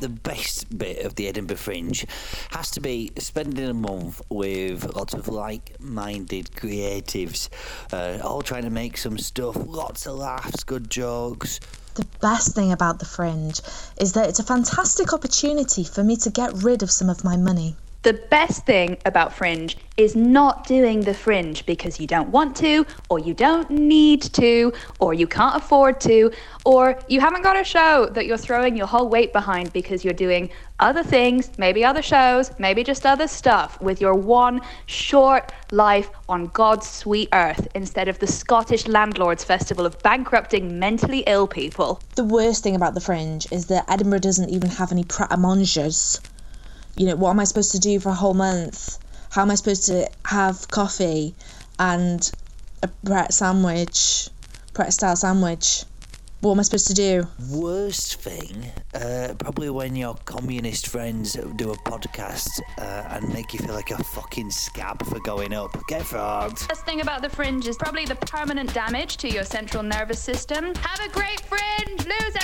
the best bit of the Edinburgh Fringe has to be spending a month with lots of like-minded creatives, uh, all trying to make some stuff. Lots of laughs, good jokes. The best thing about the Fringe is that it's a fantastic opportunity for me to get rid of some of my money. The best thing about Fringe is not doing the Fringe because you don't want to, or you don't need to, or you can't afford to, or you haven't got a show that you're throwing your whole weight behind because you're doing other things, maybe other shows, maybe just other stuff with your one short life on God's sweet earth instead of the Scottish Landlords Festival of bankrupting mentally ill people. The worst thing about the Fringe is that Edinburgh doesn't even have any Pret a Mangers. You know, what am I supposed to do for a whole month? How am I supposed to have coffee and a Pret sandwich, Pret style sandwich? What am I supposed to do? Worst thing, uh, probably when your communist friends do a podcast uh, and make you feel like a fucking scab for going up. Get fucked. Best thing about the Fringe is probably the permanent damage to your central nervous system. Have a great Fringe, losers!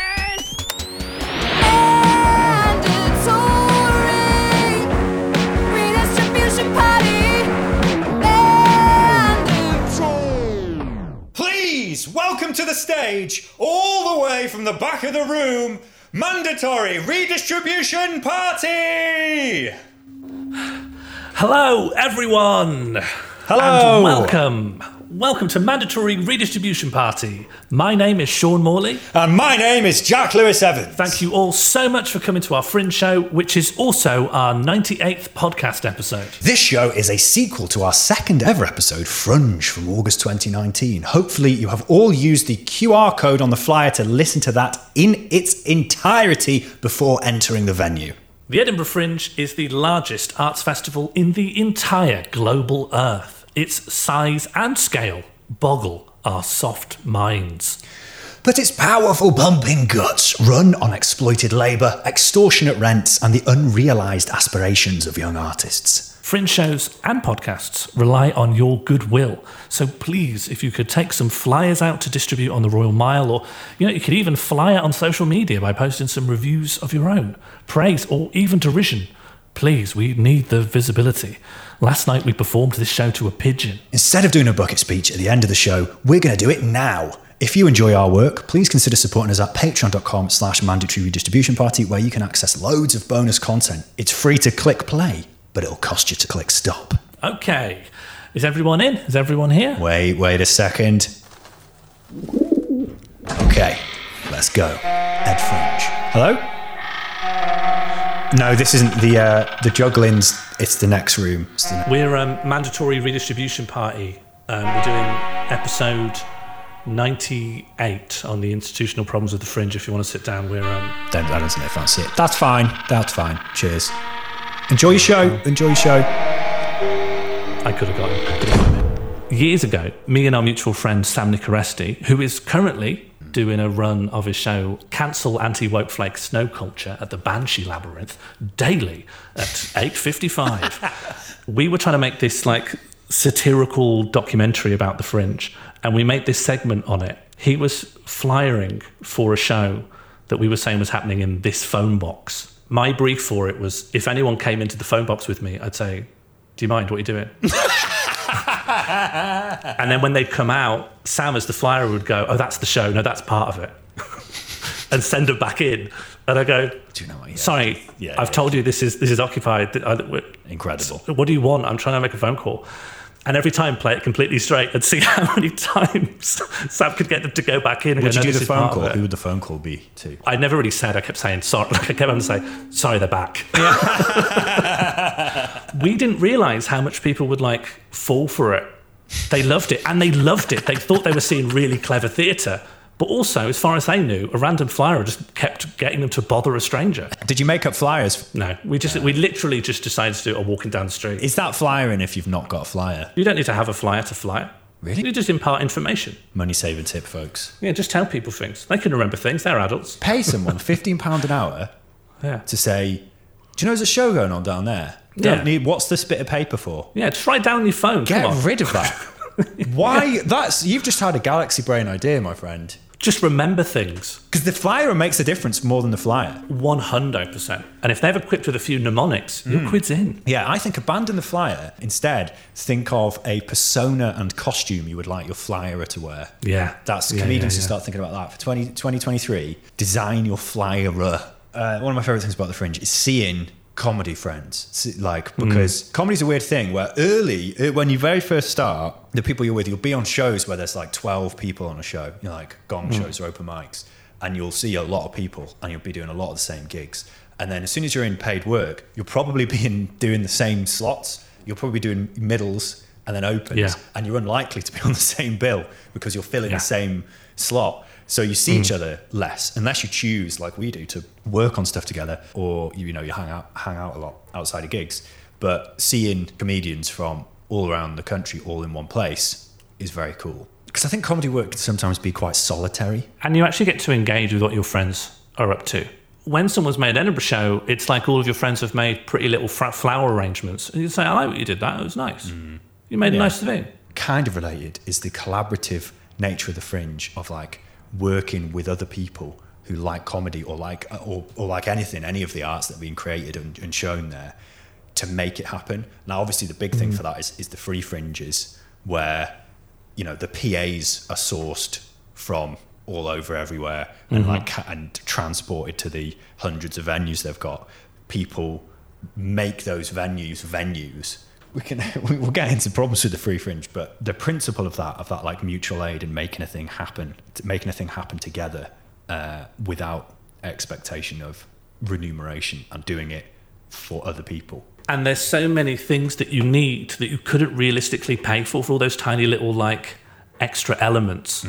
Please welcome to the stage, all the way from the back of the room, Mandatory Redistribution Party! Hello, everyone. Hello. And welcome. Welcome to Mandatory Redistribution Party. My name is Sean Morley. And my name is Jack Lewis Evans. Thank you all so much for coming to our Fringe show, which is also our 98th podcast episode. This show is a sequel to our second ever episode, Fringe, from August 2019. Hopefully, you have all used the QR code on the flyer to listen to that in its entirety before entering the venue. The Edinburgh Fringe is the largest arts festival in the entire global earth. Its size and scale boggle our soft minds. But its powerful pumping guts run on exploited labour, extortionate rents, and the unrealised aspirations of young artists. Fringe shows and podcasts rely on your goodwill. So please, if you could take some flyers out to distribute on the Royal Mile, or you know, you could even fly it on social media by posting some reviews of your own, praise, or even derision. Please, we need the visibility. Last night we performed this show to a pigeon. Instead of doing a bucket speech at the end of the show, we're going to do it now. If you enjoy our work, please consider supporting us at patreon.com slash mandatory redistribution party, where you can access loads of bonus content. It's free to click play, but it'll cost you to click stop. Okay. Is everyone in? Is everyone here? Wait, wait a second. Okay, let's go. Ed Fringe. Hello? No, this isn't the uh, the juggling's. It's the next room. It's the We're um, mandatory redistribution party. Um, we're doing episode 98 on the institutional problems of the fringe. If you want to sit down, we're um, don't, I don't think they fancy it. That's fine. That's fine. Cheers. Enjoy your show. Enjoy your show. I could have got him. I could have got him in. Years ago, me and our mutual friend Sam Nicoresti, who is currently doing a run of his show Cancel Anti Woke Flake Snow Culture at the Banshee Labyrinth daily at 8.55. we were trying to make this like satirical documentary about the fringe and we made this segment on it. He was flyering for a show that we were saying was happening in this phone box. My brief for it was if anyone came into the phone box with me, I'd say, Do you mind what you're doing? and then when they'd come out, Sam, as the flyer, would go, "Oh, that's the show. No, that's part of it," and send them back in. And I go, Do you know what? Yeah. "Sorry, Yeah, I've yeah. told you this is this is occupied. Incredible. What do you want? I'm trying to make a phone call." And every time, play it completely straight and see how many times Sam could get them to go back in. And Would go, you "No, do the phone call? Who would the phone call be to? I never really said. I kept saying sorry. Like I kept on saying sorry. They're back. we didn't realize how much people would like fall for it. They loved it, and they loved it. They thought they were seeing really clever theatre. But also, as far as they knew, a random flyer just kept getting them to bother a stranger. Did you make up flyers? No, we just we literally just decided to do it on walking down the street. Is that flyering if you've not got a flyer? You don't need to have a flyer to fly it. Really? You just impart information. Money saving tip, folks. Yeah, just tell people things. They can remember things. They're adults. Pay someone £15 an hour Yeah. to say, Do you know there's a show going on down there? Yeah. Don't need, what's this bit of paper for? Yeah, just write down your phone. Get rid of that. Why? That's You've just had a galaxy brain idea, my friend. just remember things. Because the flyer makes a difference more than the flyer. 100%. And if they're equipped with a few mnemonics, your hmm. quid's in. Yeah, I think abandon the flyer. Instead, think of a persona and costume you would like your flyer to wear. Yeah. That's Yeah, comedians yeah, yeah. start thinking about that. For 20, 2023, design your flyer. Uh, one of my favorite things about the Fringe is seeing comedy friends. Like, because comedy's a weird thing where early, uh, when you very first start, the people you're with, you'll be on shows where there's like 12 people on a show, you know, like gong shows or open mics, and you'll see a lot of people and you'll be doing a lot of the same gigs. And then as soon as you're in paid work, you'll probably be in doing the same slots. You'll probably be doing middles and then opens, Yeah. and you're unlikely to be on the same bill because you're filling Yeah. the same slot. So you see each mm. other less, unless you choose, like we do, to work on stuff together, or you, know you hang out hang out a lot outside of gigs. But seeing comedians from all around the country all in one place is very cool. Because I think comedy work can sometimes be quite solitary. And you actually get to engage with what your friends are up to. When someone's made an Edinburgh show, it's like all of your friends have made pretty little flower arrangements. And you say, I like what you did, that. It was nice. Mm. You made a nice thing. kind of related is the collaborative nature of the fringe of like working with other people who like comedy or like or, or like anything any of the arts that have been created and, and shown there to make it happen. Now obviously the big thing mm. for that is, is the free fringes where you know the pas are sourced from all over everywhere and mm-hmm. like and transported to the hundreds of venues they've got. People make those venues venues we can we'll get into problems with the free fringe but the principle of that of that like mutual aid and making a thing happen making a thing happen together uh, without expectation of remuneration and doing it for other people And there's so many things that you need that you couldn't realistically pay for, for all those tiny little, like, extra elements.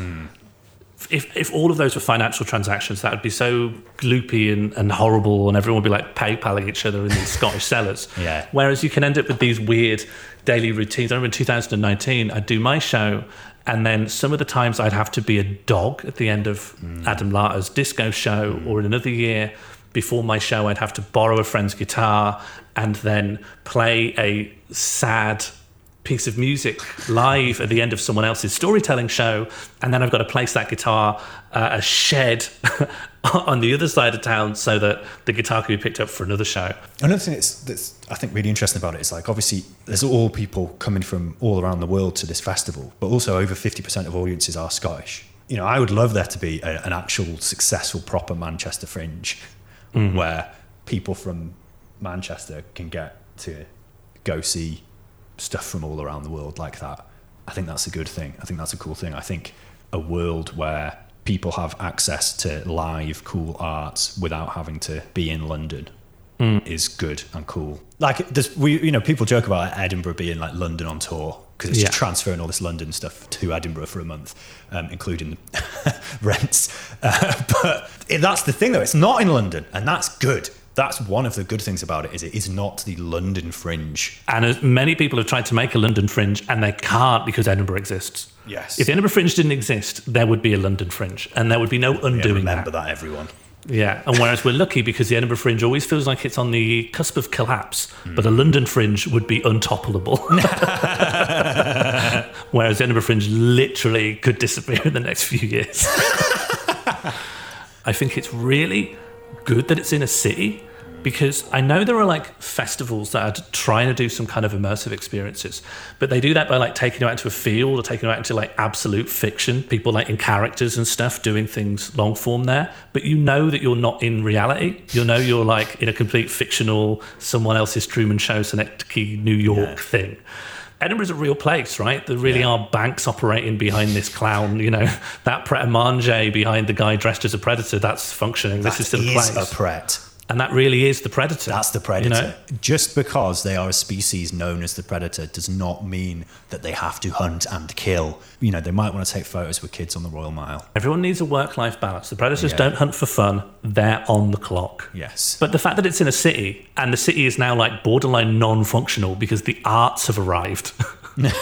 If, if all of those were financial transactions, that would be so gloopy and, and horrible, and everyone would be like PayPaling each other in these Scottish cellars. Yeah. Whereas you can end up with these weird daily routines. I remember in 2019, I'd do my show, and then some of the times I'd have to be a dog at the end of mm. Adam Larter's disco show, mm. or in another year before my show, I'd have to borrow a friend's guitar and then play a sad piece of music live at the end of someone else's storytelling show, and then I've got to place that guitar uh, a shed on the other side of town so that the guitar can be picked up for another show. Another thing that's, that's I think really interesting about it is like obviously there's all people coming from all around the world to this festival, but also over 50% of audiences are Scottish. You know, I would love there to be a, an actual successful proper Manchester Fringe where people from Manchester can get to go see stuff from all around the world like that. I think that's a good thing. I think that's a cool thing. I think a world where people have access to live cool arts without having to be in London is good and cool. Like there's we you know people joke about Edinburgh being like London on tour because it's just transferring all this London stuff to Edinburgh for a month, um, including rents. Uh, but it, that's the thing though; it's not in London, and that's good. That's one of the good things about it is it is not the London fringe. And as many people have tried to make a London Fringe, and they can't because Edinburgh exists. Yes. If the Edinburgh Fringe didn't exist, there would be a London Fringe, and there would be no Yeah, undoing remember that. that, everyone. Yeah, and whereas we're lucky because the Edinburgh Fringe always feels like it's on the cusp of collapse, but a London Fringe would be untoppable. whereas the Edinburgh Fringe literally could disappear in the next few years. I think it's really good that it's in a city because I know there are like festivals that are trying to do some kind of immersive experiences, but they do that by like taking you out into a field or taking you out into like absolute fiction, people like in characters and stuff doing things long form there. But you know that you're not in reality. You know you're like in a complete fictional, someone else's Truman Show, Synecdoche, New York Yeah. thing. Edinburgh's a real place, right? There really are banks operating behind this clown. You know, that pret a manger behind the guy dressed as a predator, that's functioning. This is That still a place. a pret. And that really is the predator. That's the you predator. know? Just because they are a species known as the predator does not mean that they have to hunt and kill. You know, they might want to take photos with kids on the Royal Mile. Everyone needs a work life balance. The predators Yeah. don't hunt for fun, they're on the clock. Yes. But the fact that it's in a city and the city is now like borderline non functional because the arts have arrived. That's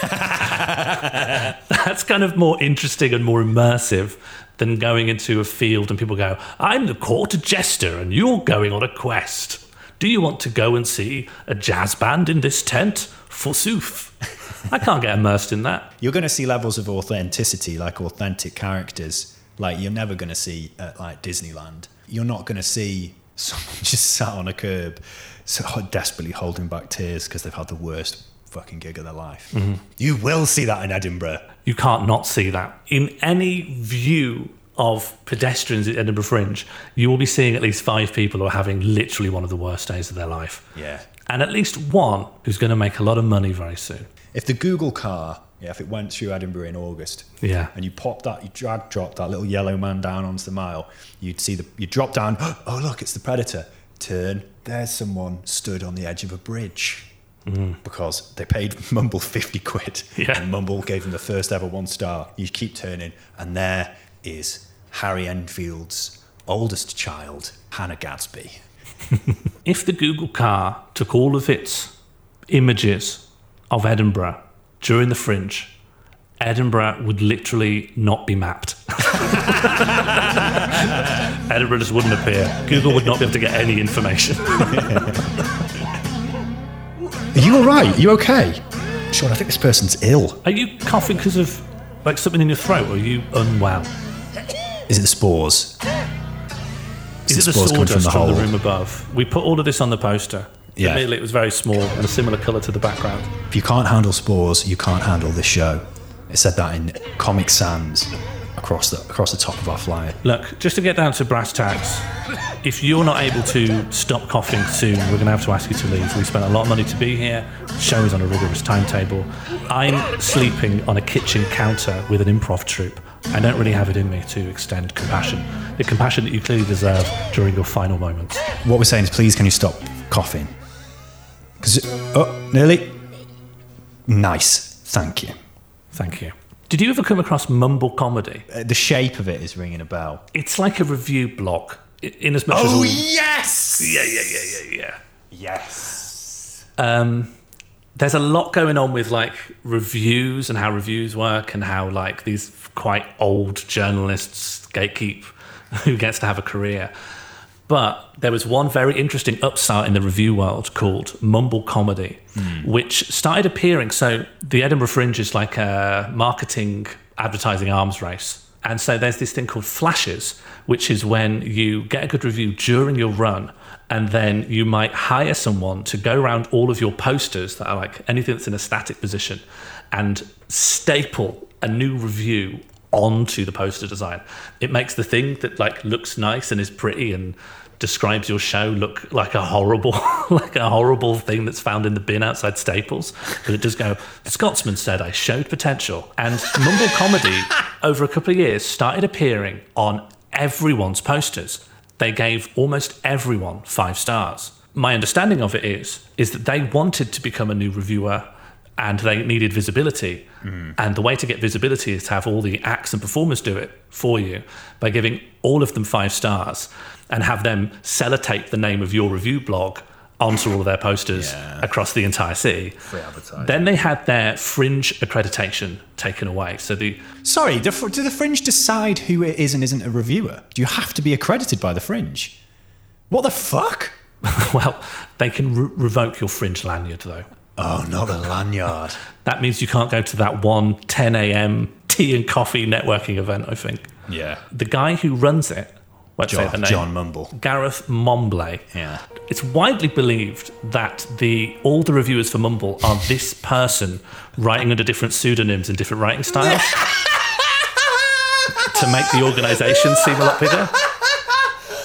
kind of more interesting and more immersive than going into a field and people go, I'm the court jester and you're going on a quest. Do you want to go and see a jazz band in this tent? Forsooth. I can't get immersed in that. You're going to see levels of authenticity, like authentic characters, Like you're never going to see at like Disneyland. You're not going to see someone just sat on a curb, so desperately holding back tears because they've had the worst fucking gig of their life. Mm-hmm. You will see that in Edinburgh. You can't not see that. In any view of pedestrians at Edinburgh Fringe, you will be seeing at least five people who are having literally one of the worst days of their life. Yeah. And at least one who's going to make a lot of money very soon. If the Google car, yeah, if it went through Edinburgh in August, Yeah. and you pop that, you drag drop that little yellow man down onto the mile, you'd see the, you drop down, oh look, it's the Predator. Turn, there's someone stood on the edge of a bridge. Mm. Because they paid Mumble 50 quid. Yeah. And Mumble gave them the first ever one star. You keep turning, and there is Harry Enfield's oldest child, Hannah Gadsby. If the Google car took all of its images of Edinburgh during the Fringe, Edinburgh would literally not be mapped. Edinburgh just wouldn't appear. Google would not be able to get any information. Are you all right? Are you okay? Sean, I think this person's ill. Are you coughing because of like something in your throat, or are you unwell? Is it the spores? Is it the spores coming sawdust from the, hole? room above? We put all of this on the poster. Yeah. Admittedly, it was very small and a similar colour to the background. If you can't handle spores, you can't handle this show. It said that in Comic Sans across the across the top of our flyer. Look, just to get down to brass tacks, if you're not able to stop coughing soon, we're going to have to ask you to leave. We spent a lot of money to be here. The show is on a rigorous timetable. I'm sleeping on a kitchen counter with an improv troupe. I don't really have it in me to extend compassion. The compassion that you clearly deserve during your final moments. What we're saying is, please, can you stop coughing? Because oh, nearly. Nice, thank you. Thank you. Did you ever come across mumble comedy? Uh, the shape of it is ringing a bell. It's like a review block, in as much as. Oh yes! yeah, yeah, yeah, yeah, yeah. Yes. um, there's a lot going on with like reviews and how reviews work and how like these quite old journalists gatekeep who gets to have a career. But there was one very interesting upstart in the review world called Mumble Comedy, hmm. which started appearing. So the Edinburgh Fringe is like a marketing advertising arms race. And so there's this thing called flashes, which is when you get a good review during your run, and then you might hire someone to go around all of your posters that are like anything that's in a static position and staple a new review onto the poster design. It makes the thing that like looks nice and is pretty and describes your show look like a horrible like a horrible thing that's found in the bin outside Staples. But it does go, Scotsman said I showed potential. And mumble comedy over a couple of years started appearing on everyone's posters. They gave almost everyone five stars. My understanding of it is is that they wanted to become a new reviewer and they needed visibility. Mm. And the way to get visibility is to have all the acts and performers do it for you by giving all of them five stars and have them sellotape the name of your review blog onto all of their posters Yeah. across the entire city. Free advertising. Then they had their fringe accreditation taken away. So the Sorry, do, do the Fringe decide who it is and isn't a reviewer? Do you have to be accredited by the Fringe? What the fuck? well, they can re- revoke your fringe lanyard though. Oh, not the lanyard. That means you can't go to that one 10 a.m. tea and coffee networking event. I think Yeah. the guy who runs it, let's say the John, name, John Mumble. Gareth Mombley. Yeah. It's widely believed that the all the reviewers for Mumble are this person writing under different pseudonyms and different writing styles to make the organisation seem a lot bigger.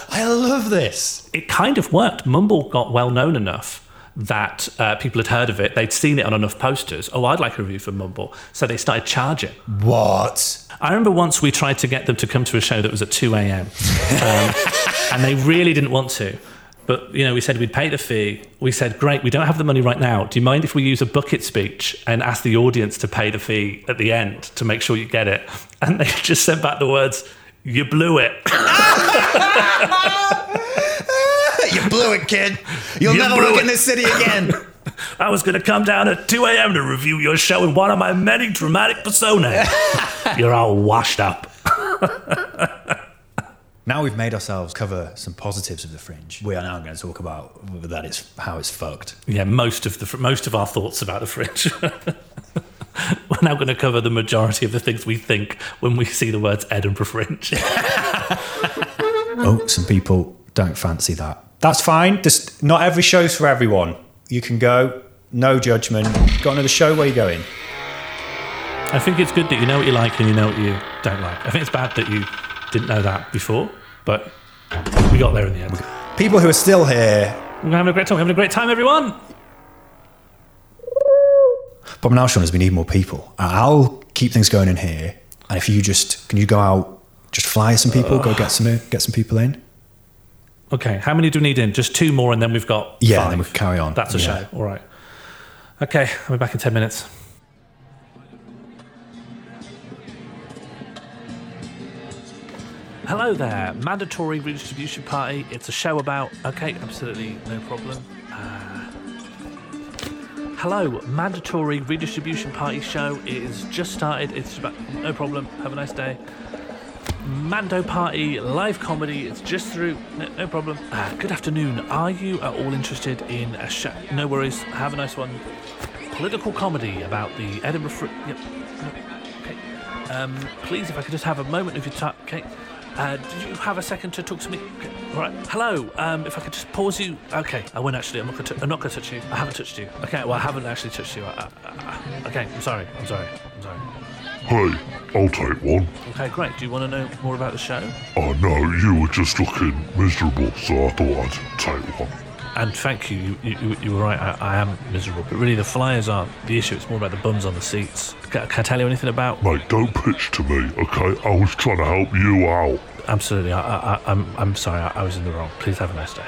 I love this. It kind of worked. Mumble got well known enough that uh, people had heard of it. They'd seen it on enough posters. Oh, I'd like a review for Mumble. So they started charging. What? I remember once we tried to get them to come to a show that was at 2 a.m. Um, and they really didn't want to. But, you know, we said we'd pay the fee. We said, great, we don't have the money right now. Do you mind if we use a bucket speech and ask the audience to pay the fee at the end to make sure you get it? And they just sent back the words, you blew it. you blew it, kid. You'll You never work it. in this city again. I was going to come down at 2 a.m. to review your show in one of my many dramatic personas. You're all washed up. now we've made ourselves cover some positives of the Fringe. We are now going to talk about that it's how it's fucked. Yeah, most of the most of our thoughts about the fringe. we're now going to cover the majority of the things we think when we see the words Edinburgh Fringe. Oh, some people don't fancy that. That's fine. Just not every show's for everyone. You can go, no judgment. Got another show? Where you going? I think it's good that you know what you like and you know what you don't like. I think it's bad that you didn't know that before, but we got there in the end. People who are still here. We're having a great time. We're having a great time, everyone. Bob and Alshon, as we need more people. I'll keep things going in here. And if you just can you go out, just fly some people, go get some get some people in. Okay, how many do we need in? Just two more, and then we've got Yeah, five. then we can carry on. That's a Yeah. show. All right. Okay, I'll be back in ten minutes. Hello there, mandatory redistribution party. It's a show about. Okay, absolutely no problem. Uh, hello, mandatory redistribution party show is just started. It's about no problem. Have a nice day. Mando Party live comedy. It's just through. No, no problem. Uh, good afternoon. Are you at all interested in a show? No worries. Have a nice one. Political comedy about the Edinburgh. Fr- yep. Okay. Um, please, if I could just have a moment of your time. Okay. Uh, did you have a second to talk to me? Okay. All right. Hello. Um, if I could just pause you. Okay. I won't actually. I'm not going to. I'm not going to touch you. I haven't touched you. Okay. Well, I haven't actually touched you. I, I, I, okay. I'm sorry. I'm sorry. I'm sorry. Hey, I'll take one. Okay. Great. Do you want to know more about the show? Oh no, you were just looking miserable, so I thought I'd take one. And thank you, you, you, you were right, I, I am miserable. But really, the flyers aren't the issue, it's more about the bums on the seats. Can, can I tell you anything about? Mate, don't pitch to me, okay? I was trying to help you out. Absolutely, I, I, I'm, I'm sorry, I, I was in the wrong. Please have a nice day.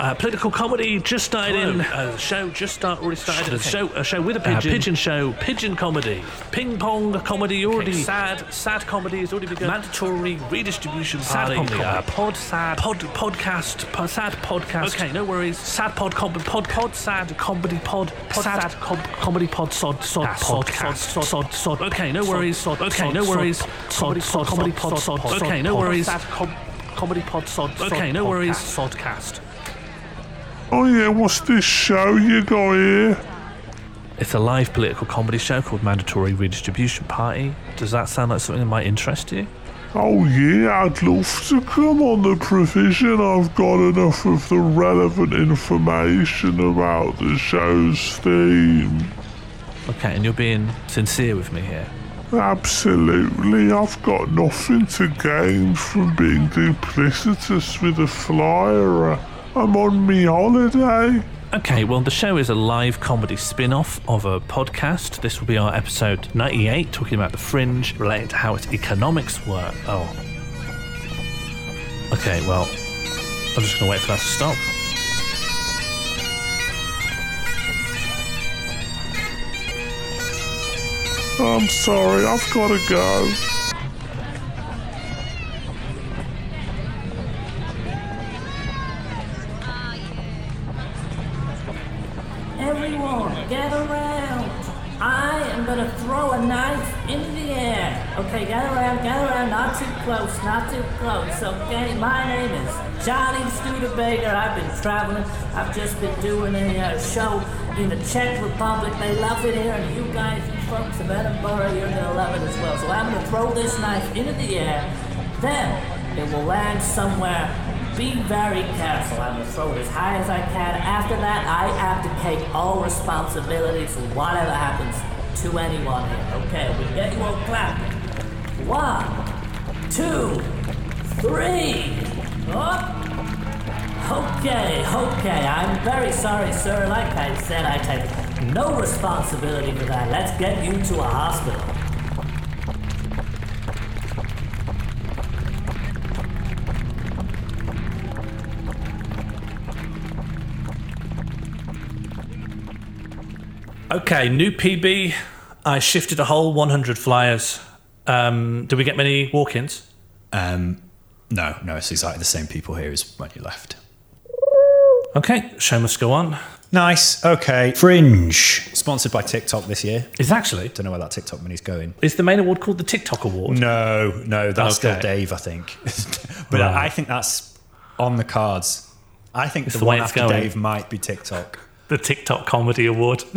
Uh, political comedy just started in. Uh, show just start already started. A show, a show with a pigeon. pigeon show, pigeon comedy, ping pong comedy already. sad, sad comedy has already begun. Mandatory redistribution Sad party. comedy. Uh, pod sad. Pod podcast. Po, sad podcast. Okay, no worries. Sad pod com, pod pod sad comedy pod. pod sad com, comedy pod sod sod podcast. Sod sod sod. Okay, no worries. Sod. Okay, no worries. Sod sod comedy pod sod. Okay, no worries. Sad com, comedy pod sod. Okay, no worries. Sodcast. Oh yeah, what's this show you got here? It's a live political comedy show called Mandatory Redistribution Party. Does that sound like something that might interest you? Oh yeah, I'd love to come on the provision I've got enough of the relevant information about the show's theme. Okay, and you're being sincere with me here. Absolutely, I've got nothing to gain from being duplicitous with a flyer. I'm on me holiday. Okay, well, the show is a live comedy spin off of a podcast. This will be our episode 98, talking about the fringe, relating to how its economics work. Oh. Okay, well, I'm just going to wait for that to stop. I'm sorry, I've got to go. Everyone, get around. I am gonna throw a knife in the air. Okay, get around, get around, not too close, not too close. Okay, my name is Johnny Studebaker. I've been traveling. I've just been doing a uh, show in the Czech Republic. They love it here, and you guys, you folks of Edinburgh, you're gonna love it as well. So I'm gonna throw this knife into the air. Then it will land somewhere be very careful. I'm gonna throw it as high as I can. After that, I abdicate all responsibility for whatever happens to anyone here. Okay, we get you all clapping. One, two, three. Up. Okay, okay. I'm very sorry, sir. Like I said, I take no responsibility for that. Let's get you to a hospital. Okay, new PB. I shifted a whole 100 flyers. Um, did we get many walk ins? Um, no, no, it's exactly the same people here as when you left. Okay, show must go on. Nice. Okay. Fringe, sponsored by TikTok this year. It's actually Don't know where that TikTok money's going. is the main award called the TikTok Award? No, no, that's still Dave, I think. but Right. I think that's on the cards. I think It's the, the one after going. Dave might be TikTok. The TikTok Comedy Award.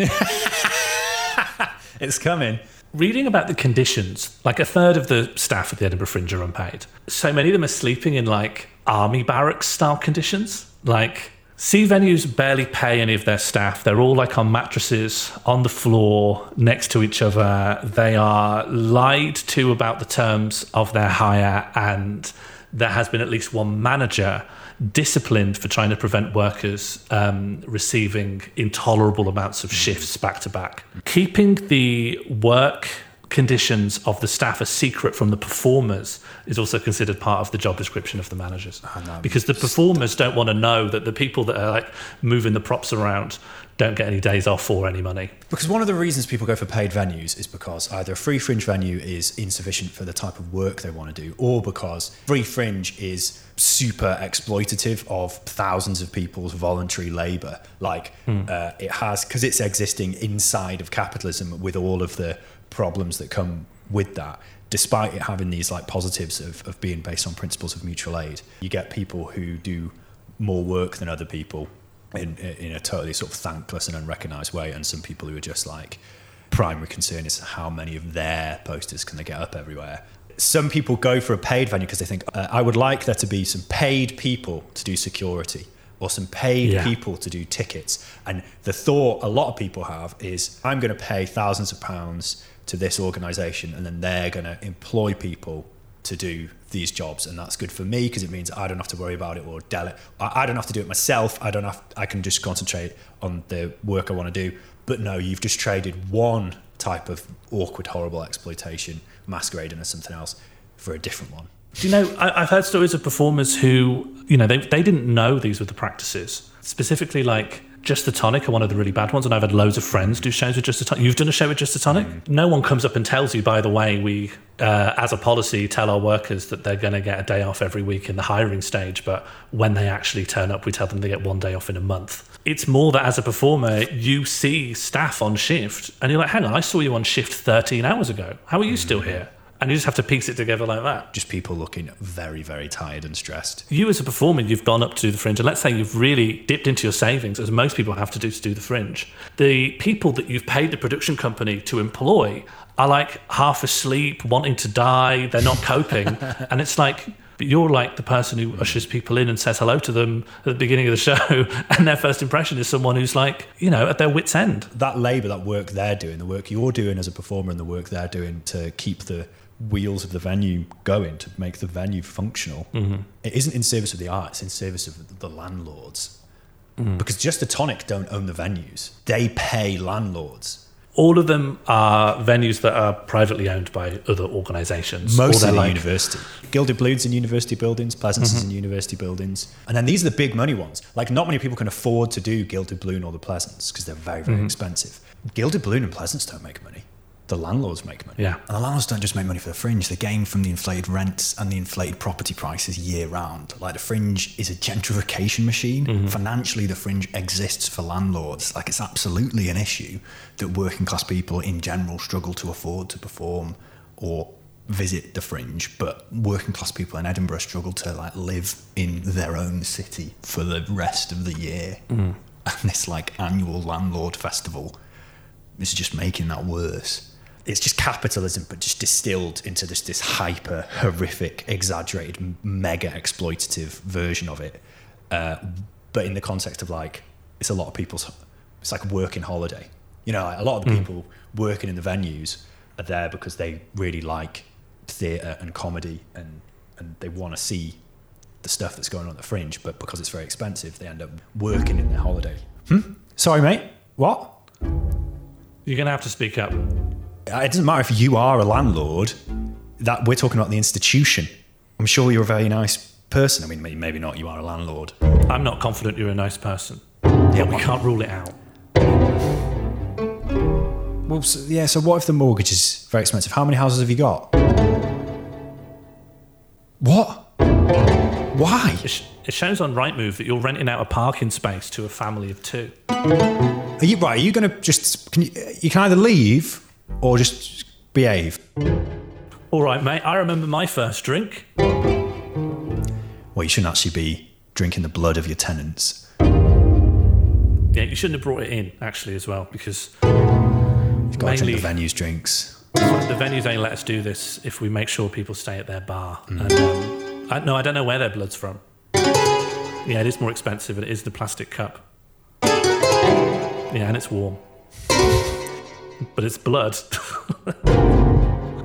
It's coming. Reading about the conditions, like a third of the staff at the Edinburgh Fringe are unpaid. So many of them are sleeping in like army barracks style conditions. Like, C venues barely pay any of their staff. They're all like on mattresses on the floor next to each other. They are lied to about the terms of their hire, and there has been at least one manager disciplined for trying to prevent workers um, receiving intolerable amounts of shifts back to back. Keeping the work conditions of the staff a secret from the performers is also considered part of the job description of the managers because the performers don't want to know that the people that are like moving the props around don't get any days off or any money Because one of the reasons people go for paid venues is because either a free fringe venue is insufficient for the type of work they want to do, or because free fringe is super exploitative of thousands of people's voluntary labour. Like uh, it has, because it's existing inside of capitalism with all of the problems that come with that. Despite it having these like positives of, of being based on principles of mutual aid, you get people who do more work than other people in in a totally sort of thankless and unrecognised way, and some people who are just like primary concern is how many of their posters can they get up everywhere. Some people go for a paid venue because they think uh, I would like there to be some paid people to do security or some paid Yeah. people to do tickets. And the thought a lot of people have is I'm going to pay thousands of pounds to this organisation, and then they're going to employ people to do these jobs and that's good for me because it means I don't have to worry about it or dele- I I don't have to do it myself I don't have I can just concentrate on the work I want to do but no you've just traded one type of awkward horrible exploitation masquerading as something else for a different one Do you know, I, I've heard stories of performers who, you know, they, they didn't know these were the practices. Specifically, like Just the Tonic are one of the really bad ones. And I've had loads of friends do shows with Just the Tonic. You've done a show with Just the Tonic? No one comes up and tells you, by the way, we, uh, as a policy, tell our workers that they're going to get a day off every week in the hiring stage. But when they actually turn up, we tell them they get one day off in a month. It's more that as a performer, you see staff on shift and you're like, hang on, I saw you on shift 13 hours ago. How are you still here? And you just have to piece it together like that. just people looking very very tired and stressed you as a performer, you've gone up to do the fringe, and let's say you've really dipped into your savings, as most people have to do to do the fringe. The people that you've paid the production company to employ are like half asleep, wanting to die, they're not coping. and it's like, but you're like the person who ushers people in and says hello to them at the beginning of the show, and their first impression is someone who's like, you know, at their wit's end. that labour, that work they're doing, the work you're doing as a performer, and the work they're doing to keep the wheels of the venue going, to make the venue functional, mm-hmm. it isn't in service of the art, it's in service of the landlords. Mm. Because just the tonic don't own the venues, they pay landlords. All of them are venues that are privately owned by other organisations. or Most of the like- university. Gilded Balloons in university buildings, Pleasance is in mm-hmm. university buildings. And then these are the big money ones. Like, not many people can afford to do Gilded Balloon or the Pleasance because they're very, very mm-hmm. expensive. Gilded Balloon and Pleasance don't make money. The landlords make money. Yeah. And the landlords don't just make money for the fringe, they gain from the inflated rents and the inflated property prices year round. Like the fringe is a gentrification machine. Mm-hmm. Financially, the fringe exists for landlords. Like it's absolutely an issue that working class people in general struggle to afford to perform or visit the fringe, but working class people in Edinburgh struggle to like live in their own city for the rest of the year. Mm-hmm. And this like annual landlord festival is just making that worse. It's just capitalism, but just distilled into this this hyper horrific, exaggerated, mega exploitative version of it. Uh, but in the context of like, it's a lot of people's, it's like a working holiday. You know, like a lot of the people working in the venues are there because they really like theatre and comedy, and and they want to see the stuff that's going on at the fringe. But because it's very expensive, they end up working in their holiday. Hmm. Sorry, mate. What? You're going to have to speak up. It doesn't matter if you are a landlord that we're talking about the institution. I'm sure you're a very nice person. I mean maybe not you are a landlord. I'm not confident you're a nice person. Yeah, we can't rule it out. well so, yeah so what if the mortgage is very expensive? How many houses have you got? What? Why? It, sh- it shows on Rightmove that you're renting out a parking space to a family of two. are you right are you gonna just can you, you can either leave or just behave All right, mate, I remember my first drink. well you shouldn't actually be drinking the blood of your tenants Yeah, you shouldn't have brought it in actually as well because You've got to Mainly- drink the venues drinks. the venues only let us do this if we make sure people stay at their bar. And um, I, no, I don't know where their blood's from. Yeah, it is more expensive, and it is the plastic cup. Yeah, and it's warm, but it's blood.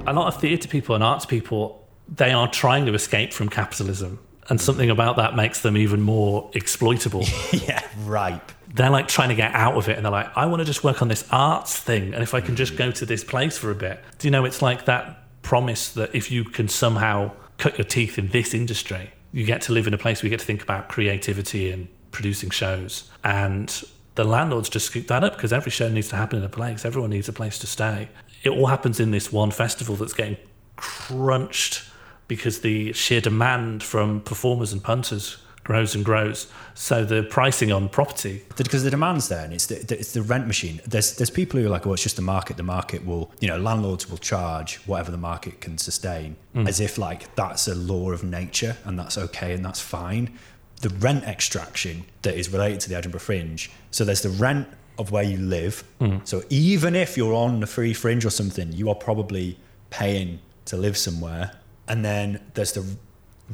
A lot of theatre people and arts people, they are trying to escape from capitalism, and something about that makes them even more exploitable yeah, right. they're like trying to get out of it and they're like i want to just work on this arts thing and if i can just go to this place for a bit do you know it's like that promise that if you can somehow cut your teeth in this industry you get to live in a place where you get to think about creativity and producing shows and the landlords just scoop that up because every show needs to happen in a place everyone needs a place to stay it all happens in this one festival that's getting crunched because the sheer demand from performers and punters grows and grows. So the pricing on property, because the demand's there and it's the, it's the rent machine. There's there's people who are like, oh, it's just the market. The market will, you know, landlords will charge whatever the market can sustain, mm. as if like that's a law of nature and that's okay and that's fine. The rent extraction that is related to the Edinburgh Fringe. So there's the rent of where you live. So even if you're on the free fringe or something, you are probably paying to live somewhere. And then there's the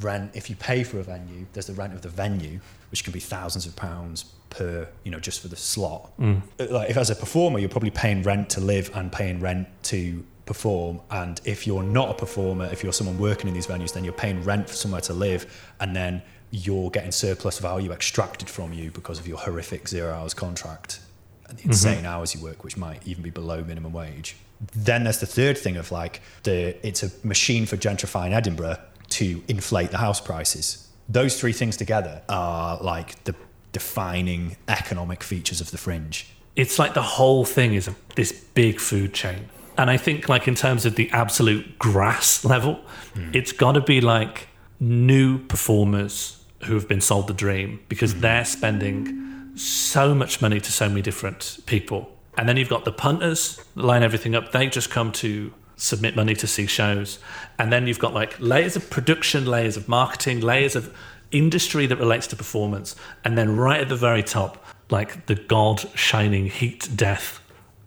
rent if you pay for a venue there's the rent of the venue which can be thousands of pounds per you know just for the slot Uh, like if as a performer you're probably paying rent to live and paying rent to perform and if you're not a performer if you're someone working in these venues then you're paying rent for somewhere to live and then you're getting surplus value extracted from you because of your horrific zero hours contract and the mm-hmm. insane hours you work which might even be below minimum wage then there's the third thing of like the it's a machine for gentrifying edinburgh to inflate the house prices. Those three things together are like the defining economic features of the fringe. it's like the whole thing is a, this big food chain. And I think, like, in terms of the absolute grass level, hmm. it's got to be like new performers who have been sold the dream because mm-hmm. they're spending so much money to so many different people. And then you've got the punters that line everything up. They just come to submit money to see shows. And then you've got like layers of production, layers of marketing, layers of industry that relates to performance. And then right at the very top, like the god shining heat death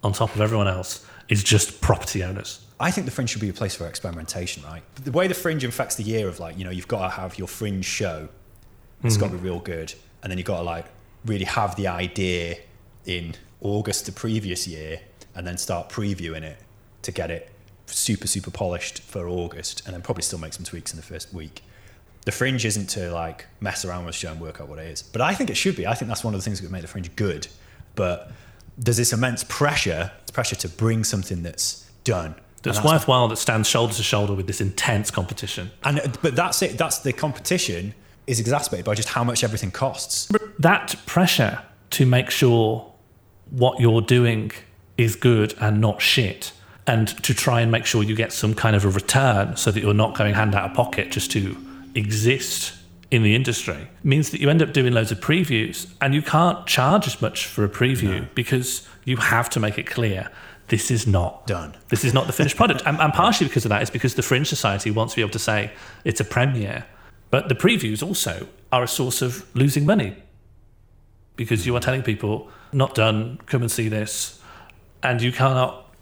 on top of everyone else is just property owners. I think the fringe should be a place for experimentation, right? The way the fringe infects the year of like, you know, you've got to have your fringe show. It's mm-hmm. got to be real good. And then you've got to like really have the idea in August the previous year and then start previewing it to get it super, super polished for August and then probably still make some tweaks in the first week. The fringe isn't to like mess around with show and work out what it is. But I think it should be. I think that's one of the things that would make the fringe good. But there's this immense pressure, pressure to bring something that's done. That's, And worthwhile that stands shoulder to shoulder with this intense competition. And uh, but that's it. That's the competition is exacerbated by just how much everything costs. That pressure to make sure what you're doing is good and not shit, and to try and make sure you get some kind of a return so that you're not going hand out of pocket just to exist in the industry means that you end up doing loads of previews and you can't charge as much for a preview because you have to make it clear this is not Done. This is not the finished product. and, and partially because of that is because the Fringe Society wants to be able to say it's a premiere. But the previews also are a source of losing money because you are telling people, not done, come and see this. And you cannot,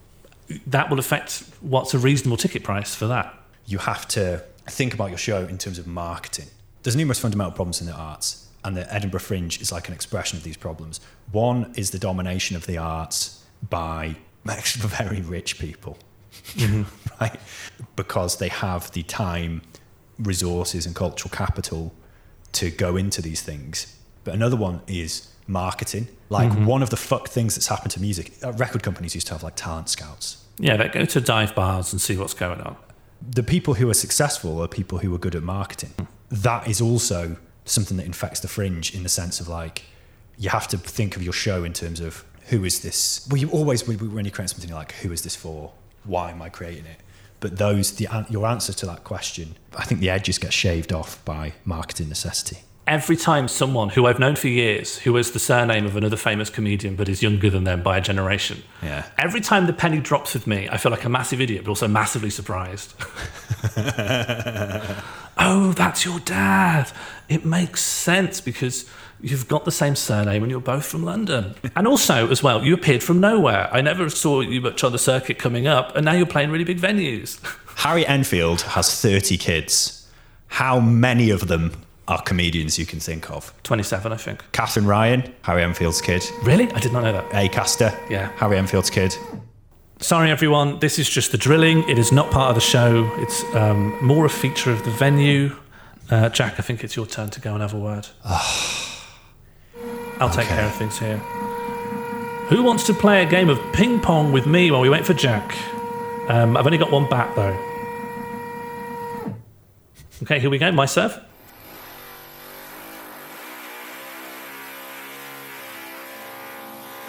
that will affect what's a reasonable ticket price for that. You have to think about your show in terms of marketing. There's numerous fundamental problems in the arts, and the Edinburgh Fringe is like an expression of these problems. One is the domination of the arts by very rich people, mm-hmm. right? Because they have the time, resources, and cultural capital to go into these things. But another one is marketing. Like one of the fuck things that's happened to music, uh, record companies used to have like talent scouts. Yeah, they go to dive bars and see what's going on. the people who are successful are people who are good at marketing. That is also something that infects the fringe in the sense of like you have to think of your show in terms of who is this. Well, you always when when you create something you're like who is this for? Why am I creating it? But those the your answer to that question, I think the edges get shaved off by marketing necessity. every time someone who I've known for years, who has the surname of another famous comedian but is younger than them by a generation, Yeah. every time the penny drops with me, I feel like a massive idiot, but also massively surprised. oh, that's your dad. It makes sense because you've got the same surname and you're both from London. and also, as well, you appeared from nowhere. I never saw you much on the circuit coming up, and now you're playing really big venues. Harry Enfield has 30 kids. How many of them are comedians you can think of? 27, I think. Katherine Ryan, Harry Enfield's kid. Really? I did not know that. A. Caster, Yeah. Harry Enfield's kid. Sorry, everyone. This is just the drilling. It is not part of the show. It's um, more a feature of the venue. Uh, Jack, I think it's your turn to go and have a word. I'll take Okay. care of things here. Who wants to play a game of ping pong with me while we wait for Jack? Um, I've only got one bat though. Okay, here we go. My serve.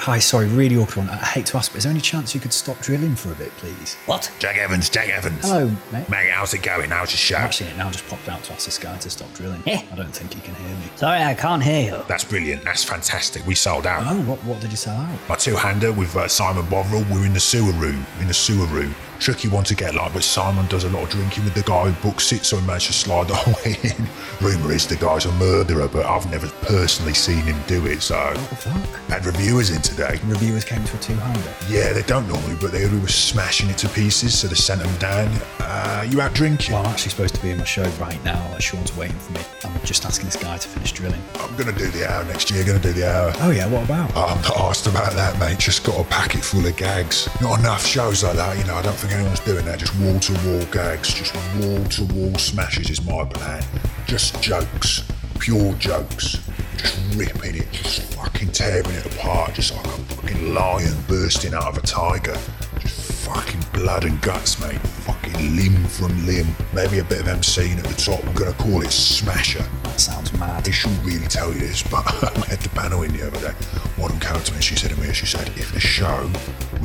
Hi, sorry, really awkward one. I hate to ask, but is there any chance you could stop drilling for a bit, please? What? Jack Evans, Jack Evans. Hello, mate. Mate, how's it going? How's your show? Actually, it now just popped out to ask this guy to stop drilling. Eh. I don't think he can hear me. Sorry, I can't hear you. That's brilliant. That's fantastic. We sold out. Oh, what, what did you sell out? My two-hander with uh, Simon Bovril. We're in the sewer room. In the sewer room. Tricky one to get like, but Simon does a lot of drinking with the guy who books it, so he managed to slide our way in. Rumour is the guy's a murderer, but I've never personally seen him do it, so. What the fuck? Had reviewers in today. Reviewers came to a two-hander. Yeah, they don't normally, but they were smashing it to pieces, so they sent them down. Uh, you out drinking? Well, I'm actually supposed to be in my show right now. Sean's waiting for me. I'm just asking this guy to finish drilling. I'm gonna do the hour next year. Gonna do the hour. Oh, yeah, what about? I'm not asked about that, mate. Just got a packet full of gags. Not enough shows like that, you know. I don't think anyone's doing that. Just wall to wall gags. Just wall to wall smashes is my plan. Just jokes. Pure jokes. Just ripping it. Just fucking tearing it apart. Just like a fucking lion bursting out of a tiger. Just fucking blood and guts, mate. Fucking limb from limb. Maybe a bit of MCing at the top. I'm gonna call it Smasher. That sounds mad. They shouldn't really tell you this, but I had the panel in the other day. One of them came to me and she said to me, she said, if the show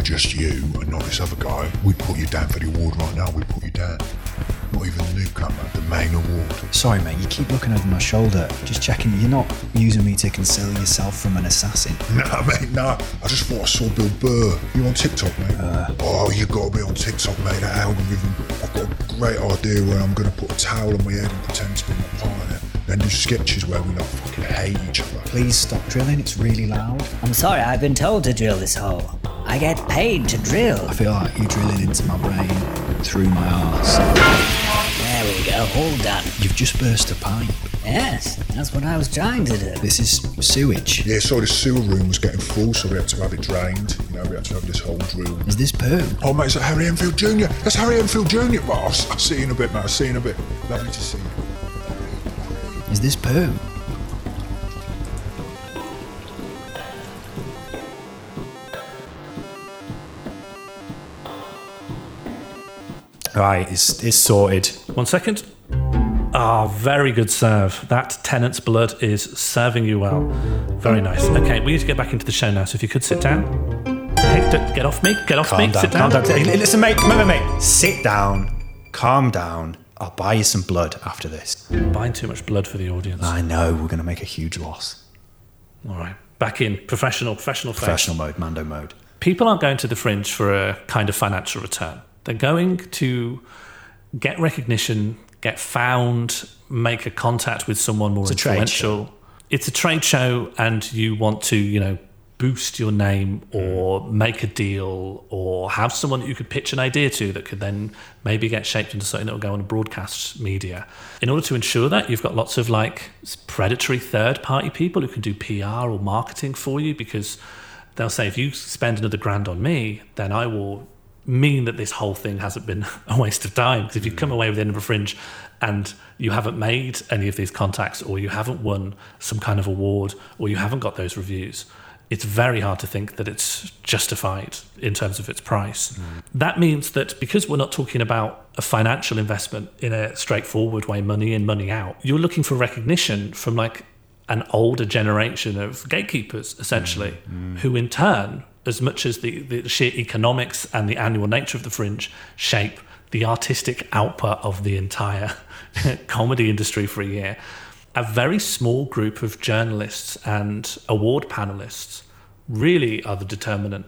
were just you and not this other guy, we'd put you down for the award right now. We'd put you down. Not even the newcomer, the main award. Sorry, mate, you keep looking over my shoulder. Just checking you're not using me to conceal yourself from an assassin. Nah, mate, nah. I just thought I saw Bill Burr. You on TikTok, mate? Uh. oh, you got to be on TikTok, mate. That algorithm. I've got a great idea where I'm going to put a towel on my head and pretend to be my partner. Then do sketches where we like fucking hate each other. Please stop drilling, it's really loud. I'm sorry, I've been told to drill this hole. I get paid to drill. I feel like you're drilling into my brain through my arse. There we go, all done. You've just burst a pipe. Yes, that's what I was trying to do. This is sewage. Yeah, so the sewer room was getting full, so we had to have it drained. You know, we had to have this whole drill. Is this poo? Oh, mate, is that Harry Enfield Jr.? That's Harry Enfield Jr. But I'll, I'll see you in a bit, mate. I'll see you in a bit. Lovely to see you. Is this poo? Right, it's, it's sorted. One second. Ah, very good serve. That tenant's blood is serving you well. Very nice. Okay, we need to get back into the show now. So if you could sit down. Hey, don't- get off me. Get off me. Calm down, sit calm down. down. Hey, listen, mate, remember, mate. Sit down. Calm down. I'll buy you some blood after this. Buying too much blood for the audience. I know we're going to make a huge loss. All right. Back in professional, professional. Professional mode, Mando mode. People aren't going to the fringe for a kind of financial return. They're going to get recognition, get found, make a contact with someone more It's a trade influential. It's a trade show, and you want to, you know, boost your name mm. or make a deal or have someone that you could pitch an idea to that could then maybe get shaped into something that will go on a broadcast media. In order to ensure that, you've got lots of like predatory third party people who can do PR or marketing for you because they'll say if you spend another grand on me, then I will mean that this whole thing hasn't been a waste of time. Because if you mm. come away with the end of a Fringe and you haven't made any of these contacts, or you haven't won some kind of award, or you haven't got those reviews, it's very hard to think that it's justified in terms of its price. Mm. That means that because we're not talking about a financial investment in a straightforward way, money in, money out, you're looking for recognition from like an older generation of gatekeepers, essentially, mm, mm. who in turn, as much as the, the sheer economics and the annual nature of the fringe shape the artistic output of the entire comedy industry for a year, a very small group of journalists and award panelists really are the determinant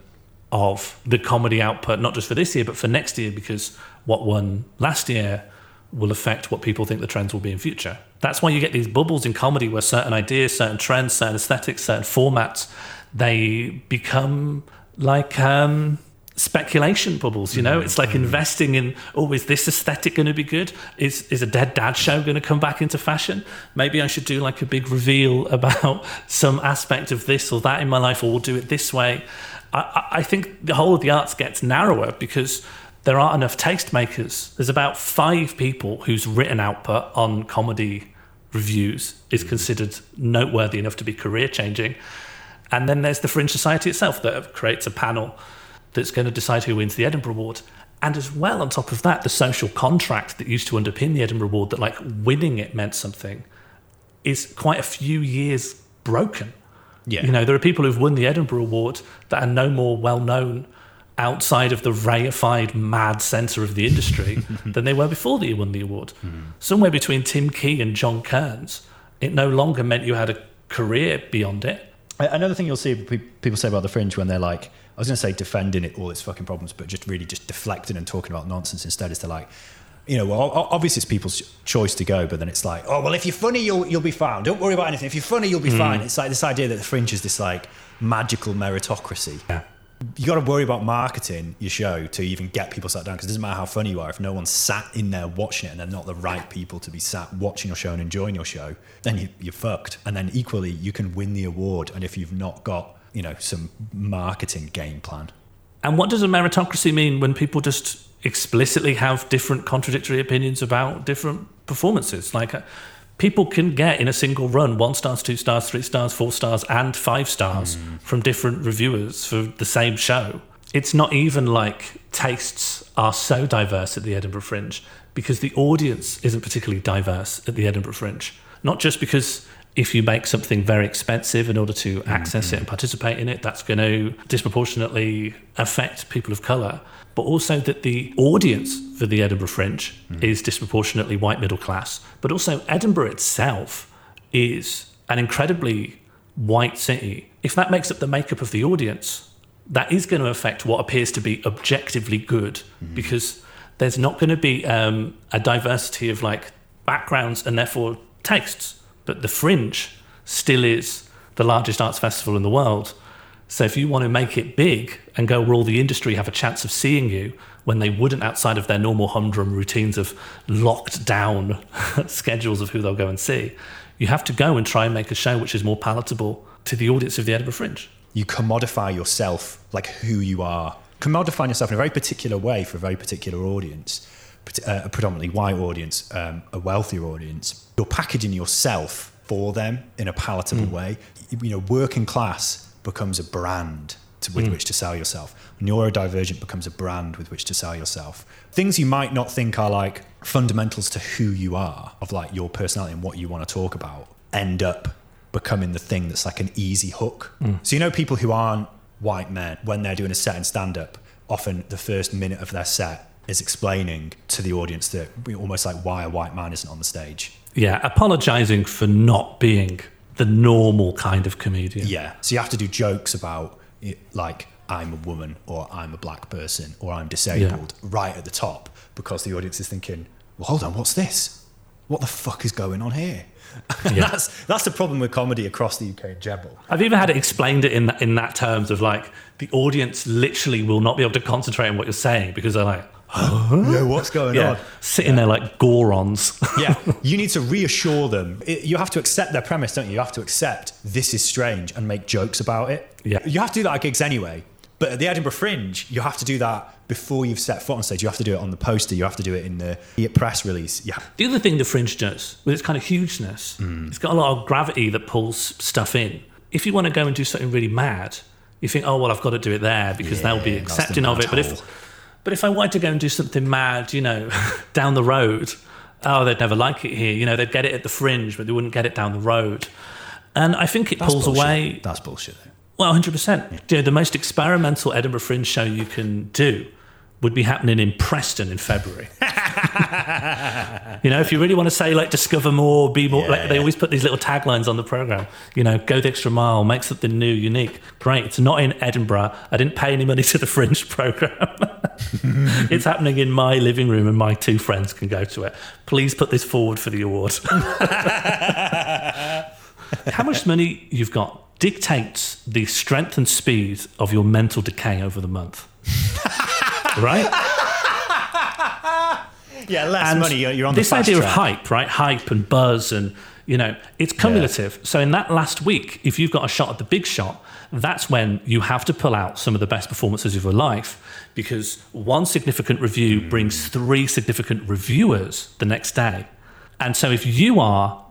of the comedy output, not just for this year, but for next year, because what won last year will affect what people think the trends will be in future. That's why you get these bubbles in comedy where certain ideas, certain trends, certain aesthetics, certain formats, they become like um, speculation bubbles. You know, mm-hmm. it's like mm-hmm. investing in oh, is this aesthetic going to be good? Is is a dead dad show going to come back into fashion? Maybe I should do like a big reveal about some aspect of this or that in my life, or we'll do it this way. I, I think the whole of the arts gets narrower because there aren't enough tastemakers. There's about five people whose written output on comedy reviews is mm-hmm. considered noteworthy enough to be career changing. And then there's the Fringe Society itself that creates a panel that's going to decide who wins the Edinburgh Award. And as well, on top of that, the social contract that used to underpin the Edinburgh Award, that like winning it meant something, is quite a few years broken. Yeah. You know, there are people who've won the Edinburgh Award that are no more well known outside of the reified mad centre of the industry than they were before they won the award. Mm-hmm. Somewhere between Tim Key and John Kearns, it no longer meant you had a career beyond it. Another thing you'll see people say about the fringe when they're like, I was going to say defending it all its fucking problems, but just really just deflecting and talking about nonsense instead is to like, you know, well, obviously it's people's choice to go, but then it's like, oh, well, if you're funny, you'll you'll be fine. Don't worry about anything. If you're funny, you'll be hmm. fine. It's like this idea that the fringe is this like magical meritocracy. Yeah. You got to worry about marketing your show to even get people sat down because it doesn't matter how funny you are if no one's sat in there watching it and they're not the right people to be sat watching your show and enjoying your show, then you, you're fucked. And then equally, you can win the award, and if you've not got you know some marketing game plan, And what does a meritocracy mean when people just explicitly have different contradictory opinions about different performances? Like, uh, people can get in a single run one stars, two stars, three stars, four stars, and five stars from different reviewers for the same show. It's not even like tastes are so diverse at the Edinburgh Fringe because the audience isn't particularly diverse at the Edinburgh Fringe. Not just because if you make something very expensive in order to access it and mm-hmm. participate in it, that's going to disproportionately affect people of colour. But also that the audience for the Edinburgh Fringe is disproportionately white middle class. But also, Edinburgh itself is an incredibly white city. If that makes up the makeup of the audience, that is going to affect what appears to be objectively good because there's not going to be um, a diversity of like backgrounds and therefore tastes. But the Fringe still is the largest arts festival in the world. So if you want to make it big and go where all the industry have a chance of seeing you when they wouldn't outside of their normal humdrum routines of locked down schedules of who they'll go and see, you have to go and try and make a show which is more palatable to the audience of the Edinburgh Fringe. you commodify yourself like who you are. Commodifying yourself in a very particular way for a very particular audience uh, a predominantly white audience um, a wealthier audience. You're packaging yourself for them in a palatable way. You, you know working class becomes a brand to, with hmm. which to sell yourself neurodivergent becomes a brand with which to sell yourself things you might not think are like fundamentals to who you are of like your personality and what you want to talk about end up becoming the thing that's like an easy hook. Hmm. So you know people who aren't white men when they're doing a set in stand up, often the first minute of their set is explaining to the audience that we almost like why a white man isn't on the stage. Yeah, apologizing for not being the normal kind of comedian. Yeah. So you have to do jokes about it, like I'm a woman or I'm a black person or I'm disabled right at the top because the audience is thinking, well, hold on, what's this? What the fuck is going on here? Yeah. that's that's the problem with comedy across the UK in general. I've even had it explained it in that, in that terms of like the audience literally will not be able to concentrate on what you're saying because they're like, Yeah, what's going yeah, on? sitting there like gorons. yeah, you need to reassure them. It, you have to accept their premise, don't you? You have to accept this is strange and make jokes about it. Yeah. You have to do that at gigs anyway. But at the Edinburgh Fringe, you have to do that before you've set foot on stage. You have to do it on the poster. You have to do it in the press release. Yeah. The other thing the Fringe does, with its kind of hugeness, hmm. it's got a lot of gravity that pulls stuff in. If you want to go and do something really mad, you think, oh well, I've got to do it there because they'll be Yeah, accepting of it. But if, but if I wanted to go and do something mad, you know, down the road, oh, they'd never like it here. You know, they'd get it at the Fringe, but they wouldn't get it down the road. And I think it That's pulls bullshit. away. That's bullshit. Though. Well, 100%. You know, the most experimental Edinburgh Fringe show you can do would be happening in Preston in February. you know, if you really want to say like discover more, be more, Yeah, like they always put these little taglines on the program. You know, go the extra mile, make something new, unique. Great. It's not in Edinburgh. I didn't pay any money to the Fringe program. it's happening in my living room, and my two friends can go to it. Please put this forward for the award. How much money you've got dictates the strength and speed of your mental decay over the month. Right? Yeah, less And money. You're, you're on this idea track. of hype, right? Hype and buzz, and you know, it's cumulative. So in that last week, if you've got a shot at the big shot, that's when you have to pull out some of the best performances of your life, because one significant review Hmm. brings three significant reviewers the next day. And so if you are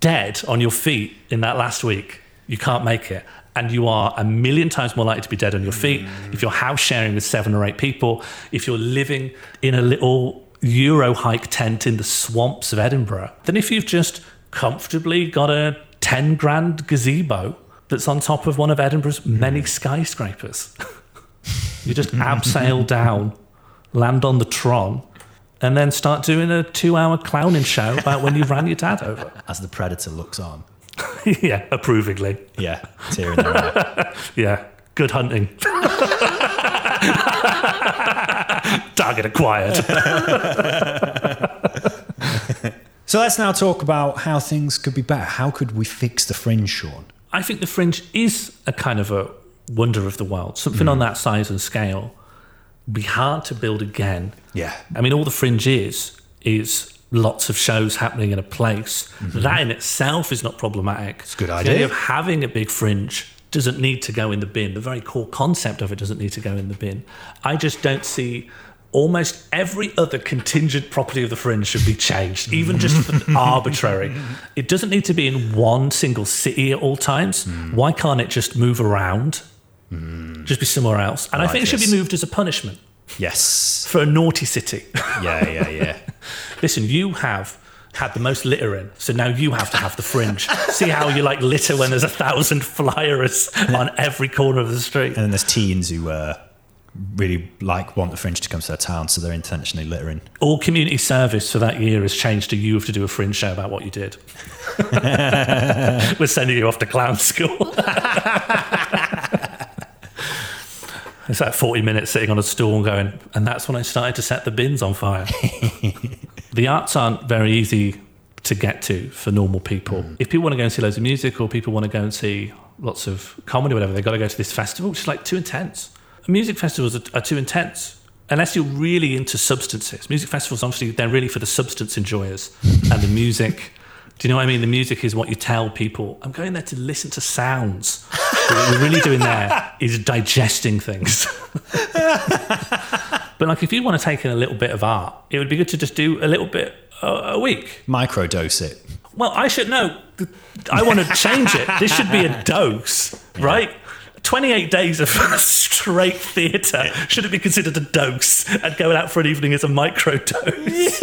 dead on your feet in that last week, you can't make it. And you are a million times more likely to be dead on your feet if you're house sharing with seven or eight people, if you're living in a little Euro hike tent in the swamps of Edinburgh, than if you've just comfortably got a 10 grand gazebo that's on top of one of Edinburgh's many mm. skyscrapers. you just abseil down, land on the Tron, and then start doing a two hour clowning show about when you ran your dad over. As the predator looks on. yeah, approvingly. Yeah, tear in their eye. Yeah, good hunting. Target acquired. So let's now talk about how things could be better. How could we fix the fringe, Sean? I think the fringe is a kind of a wonder of the world. Something on hmm. that size and scale would be hard to build again. Yeah. I mean, all the fringe is is lots of shows happening in a place. Mm-hmm. That in itself is not problematic. It's a good The idea. idea of having a big fringe doesn't need to go in the bin. The very core concept of it doesn't need to go in the bin. I just don't see. Almost every other contingent property of the fringe should be changed, even just for arbitrary. It doesn't need to be in one single city at all times. Mm. Why can't it just move around? Mm. Just be somewhere else. And I, like think it should be moved as a punishment Yes. for a naughty city. Yeah, yeah, yeah. Listen, you have had the most littering, so now you have to have the fringe. See how you like litter when there's a thousand flyers on every corner of the street. And then there's teens who uh, really like want the fringe to come to their town, so they're intentionally littering. All community service for that year has changed to you have to do a fringe show about what you did. We're sending you off to clown school. it's like 40 minutes sitting on a stool and going, and that's when I started to set the bins on fire. the arts aren't very easy to get to for normal people. Mm. If people want to go and see loads of music or people want to go and see lots of comedy or whatever, they've got to go to this festival, which is like too intense. Music festivals are, are too intense. Unless you're really into substances. Music festivals, obviously, they're really for the substance enjoyers. and the music, do you know what I mean? The music is what you tell people. I'm going there to listen to sounds. What you're really doing there is digesting things. but like, if you want to take in a little bit of art, it would be good to just do a little bit a, a week. Microdose it. Well, I should know. I want to change it. This should be a dose, right? 28 days of straight theatre should it be considered a dose and going out for an evening is a micro dose?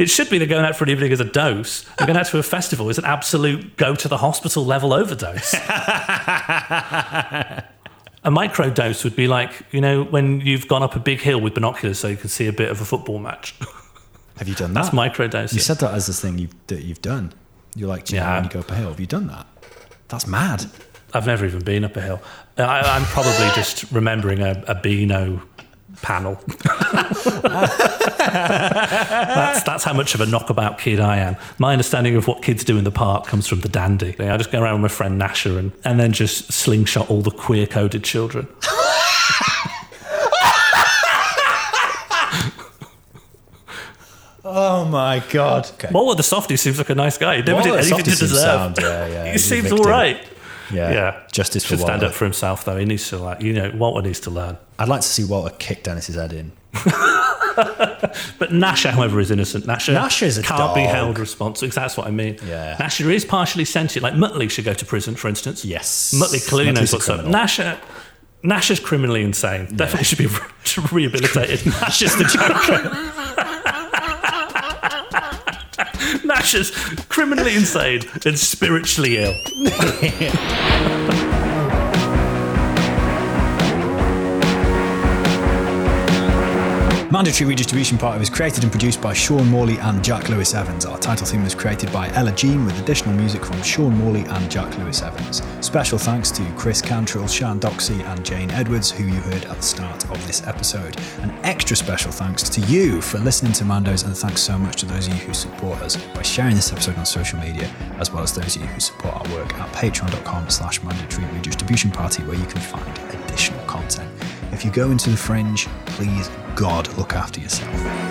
it should be that going out for an evening is a dose and going out to a festival is an absolute go to the hospital level overdose. a micro dose would be like, you know, when you've gone up a big hill with binoculars so you can see a bit of a football match. Have you done that? That's micro dosing. You said that as this thing you've, that you've done. You're like, Yeah. when you go up a hill? Have you done that? That's mad. I've never even been up a hill. I, I'm probably just remembering a, a Beano panel. that's, that's how much of a knockabout kid I am. My understanding of what kids do in the park comes from the dandy. I just go around with my friend Gnasher and, and then just slingshot all the queer coded children. Oh my god. Okay. What the softy seems like a nice guy. He never What did anything to deserve. sound, yeah, yeah, he seems all right. Yeah. Yeah. Justice for Should stand up for himself, though. He needs to, like, you know, Walter needs to learn. I'd like to see Walter kick Dennis's head in. But Gnasher, however, is innocent. Gnasher a can't be held responsible. That's what I mean. Yeah. Gnasher is partially sentient. Like Muttley should go to prison, for instance. Yes. Muttley clearly Muttley's knows what's up. Gnasher, Gnasher's criminally insane. Definitely should be re- rehabilitated. Gnasher's the Joker. Criminally insane and spiritually ill. Mandatory Redistribution Party was created and produced by Sean Morley and Jack Lewis Evans. Our title theme was created by Ella Jean with additional music from Sean Morley and Jack Lewis Evans. Special thanks to Chris Cantrell, Shan Doxey, and Jane Edwards, who you heard at the start of this episode. An extra special thanks to you for listening to Mandos, and thanks so much to those of you who support us by sharing this episode on social media, as well as those of you who support our work at patreon.com slash mandatory redistribution party, where you can find additional content. If you go into the fringe, please, God, look after yourself.